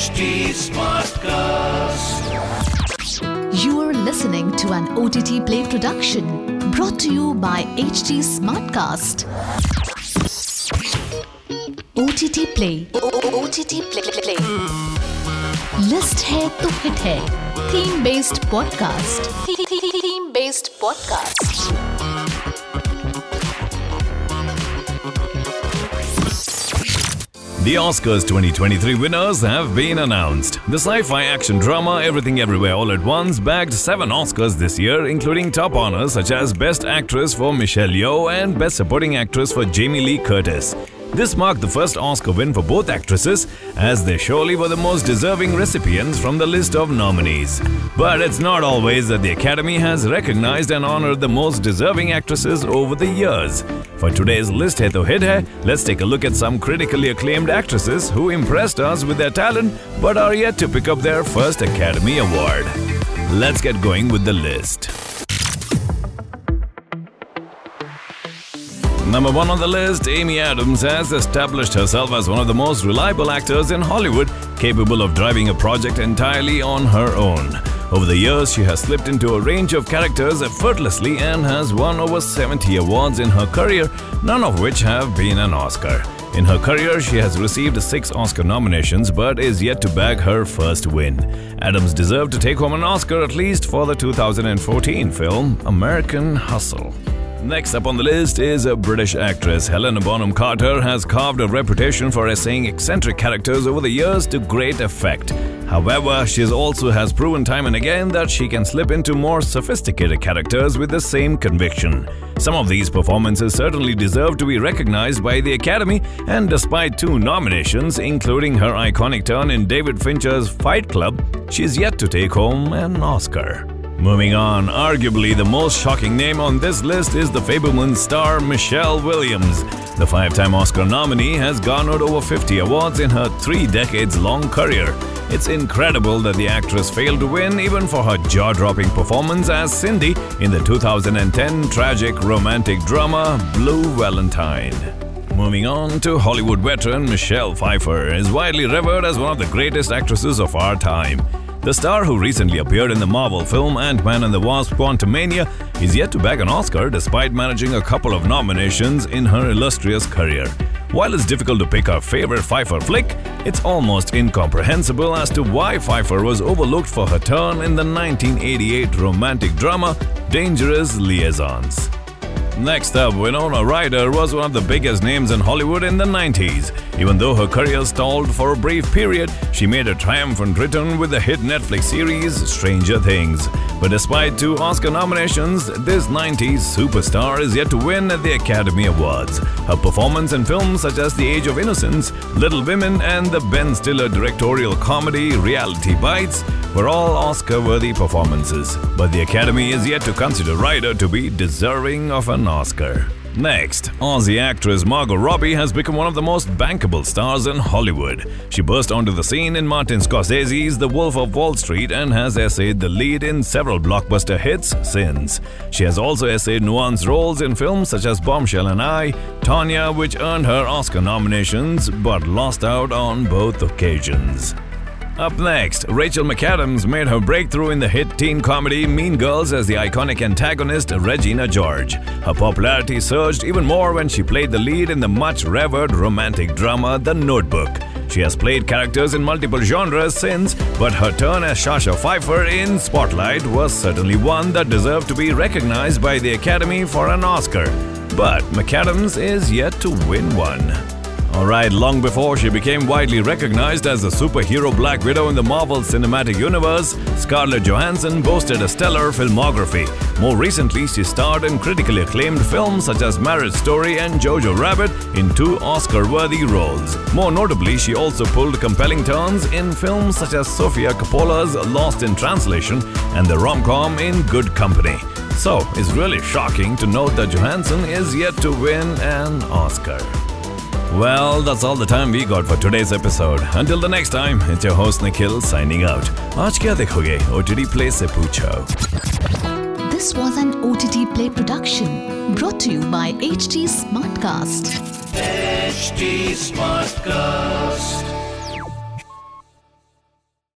HT Smartcast. You are listening to an OTT Play production brought to you by HT Smartcast. OTT Play. OTT Play. Play. List है तो hit है theme based podcast theme based The Oscars 2023 winners have been announced. The sci fi action drama Everything Everywhere All at Once bagged seven Oscars this year, including top honors such as Best Actress for Michelle Yeoh and Best Supporting Actress for Jamie Lee Curtis. This marked the first Oscar win for both actresses, as they surely were the most deserving recipients from the list of nominees. But it's not always that the Academy has recognized and honored the most deserving actresses over the years. For today's list hai to hit hai, let's take a look at some critically acclaimed actresses who impressed us with their talent but are yet to pick up their first Academy Award. Let's get going with the list. Number one on the list, Amy Adams has established herself as one of the most reliable actors in Hollywood, capable of driving a project entirely on her own. Over the years, she has slipped into a range of characters effortlessly and has won over 70 awards in her career, none of which have been an Oscar. In her career, she has received six Oscar nominations but is yet to bag her first win. Adams deserved to take home an Oscar at least for the 2014 film American Hustle. Next up on the list is a British actress. Helena Bonham Carter has carved a reputation for essaying eccentric characters over the years to great effect. However, she also has proven time and again that she can slip into more sophisticated characters with the same conviction. Some of these performances certainly deserve to be recognized by the Academy, and despite two nominations, including her iconic turn in David Fincher's Fight Club, she's yet to take home an Oscar. Moving on, arguably the most shocking name on this list is the Fabelman star Michelle Williams. The five time Oscar nominee has garnered over 50 awards in her three decades long career. It's incredible that the actress failed to win even for her jaw dropping performance as Cindy in the 2010 tragic romantic drama Blue Valentine. Moving on to Hollywood veteran Michelle Pfeiffer is widely revered as one of the greatest actresses of our time. The star who recently appeared in the Marvel film Ant-Man and the Wasp Quantumania is yet to bag an Oscar despite managing a couple of nominations in her illustrious career. While it's difficult to pick her favorite Pfeiffer flick, it's almost incomprehensible as to why Pfeiffer was overlooked for her turn in the 1988 romantic drama Dangerous Liaisons. Next up, Winona Ryder was one of the biggest names in Hollywood in the 90s. Even though her career stalled for a brief period, she made a triumphant return with the hit Netflix series Stranger Things. But despite two Oscar nominations, this 90s superstar is yet to win at the Academy Awards. Her performance in films such as The Age of Innocence, Little Women, and the Ben Stiller directorial comedy Reality Bites were all Oscar worthy performances. But the Academy is yet to consider Ryder to be deserving of an Oscar. Next, Aussie actress Margot Robbie has become one of the most bankable stars in Hollywood. She burst onto the scene in Martin Scorsese's The Wolf of Wall Street and has essayed the lead in several blockbuster hits since. She has also essayed nuanced roles in films such as Bombshell and I, Tanya, which earned her Oscar nominations but lost out on both occasions. Up next, Rachel McAdams made her breakthrough in the hit teen comedy Mean Girls as the iconic antagonist Regina George. Her popularity surged even more when she played the lead in the much revered romantic drama The Notebook. She has played characters in multiple genres since, but her turn as Sasha Pfeiffer in Spotlight was certainly one that deserved to be recognized by the Academy for an Oscar. But McAdams is yet to win one. Alright, long before she became widely recognized as the superhero Black Widow in the Marvel Cinematic Universe, Scarlett Johansson boasted a stellar filmography. More recently, she starred in critically acclaimed films such as Marriage Story and Jojo Rabbit in two Oscar worthy roles. More notably, she also pulled compelling turns in films such as Sofia Coppola's Lost in Translation and the rom com In Good Company. So, it's really shocking to note that Johansson is yet to win an Oscar. Well, that's all the time we got for today's episode. Until the next time, it's your host Nikhil signing out. आज क्या देखोगे? OTT Play से पूछो. This was an OTT Play production brought to you by HT Smartcast. HT Smartcast.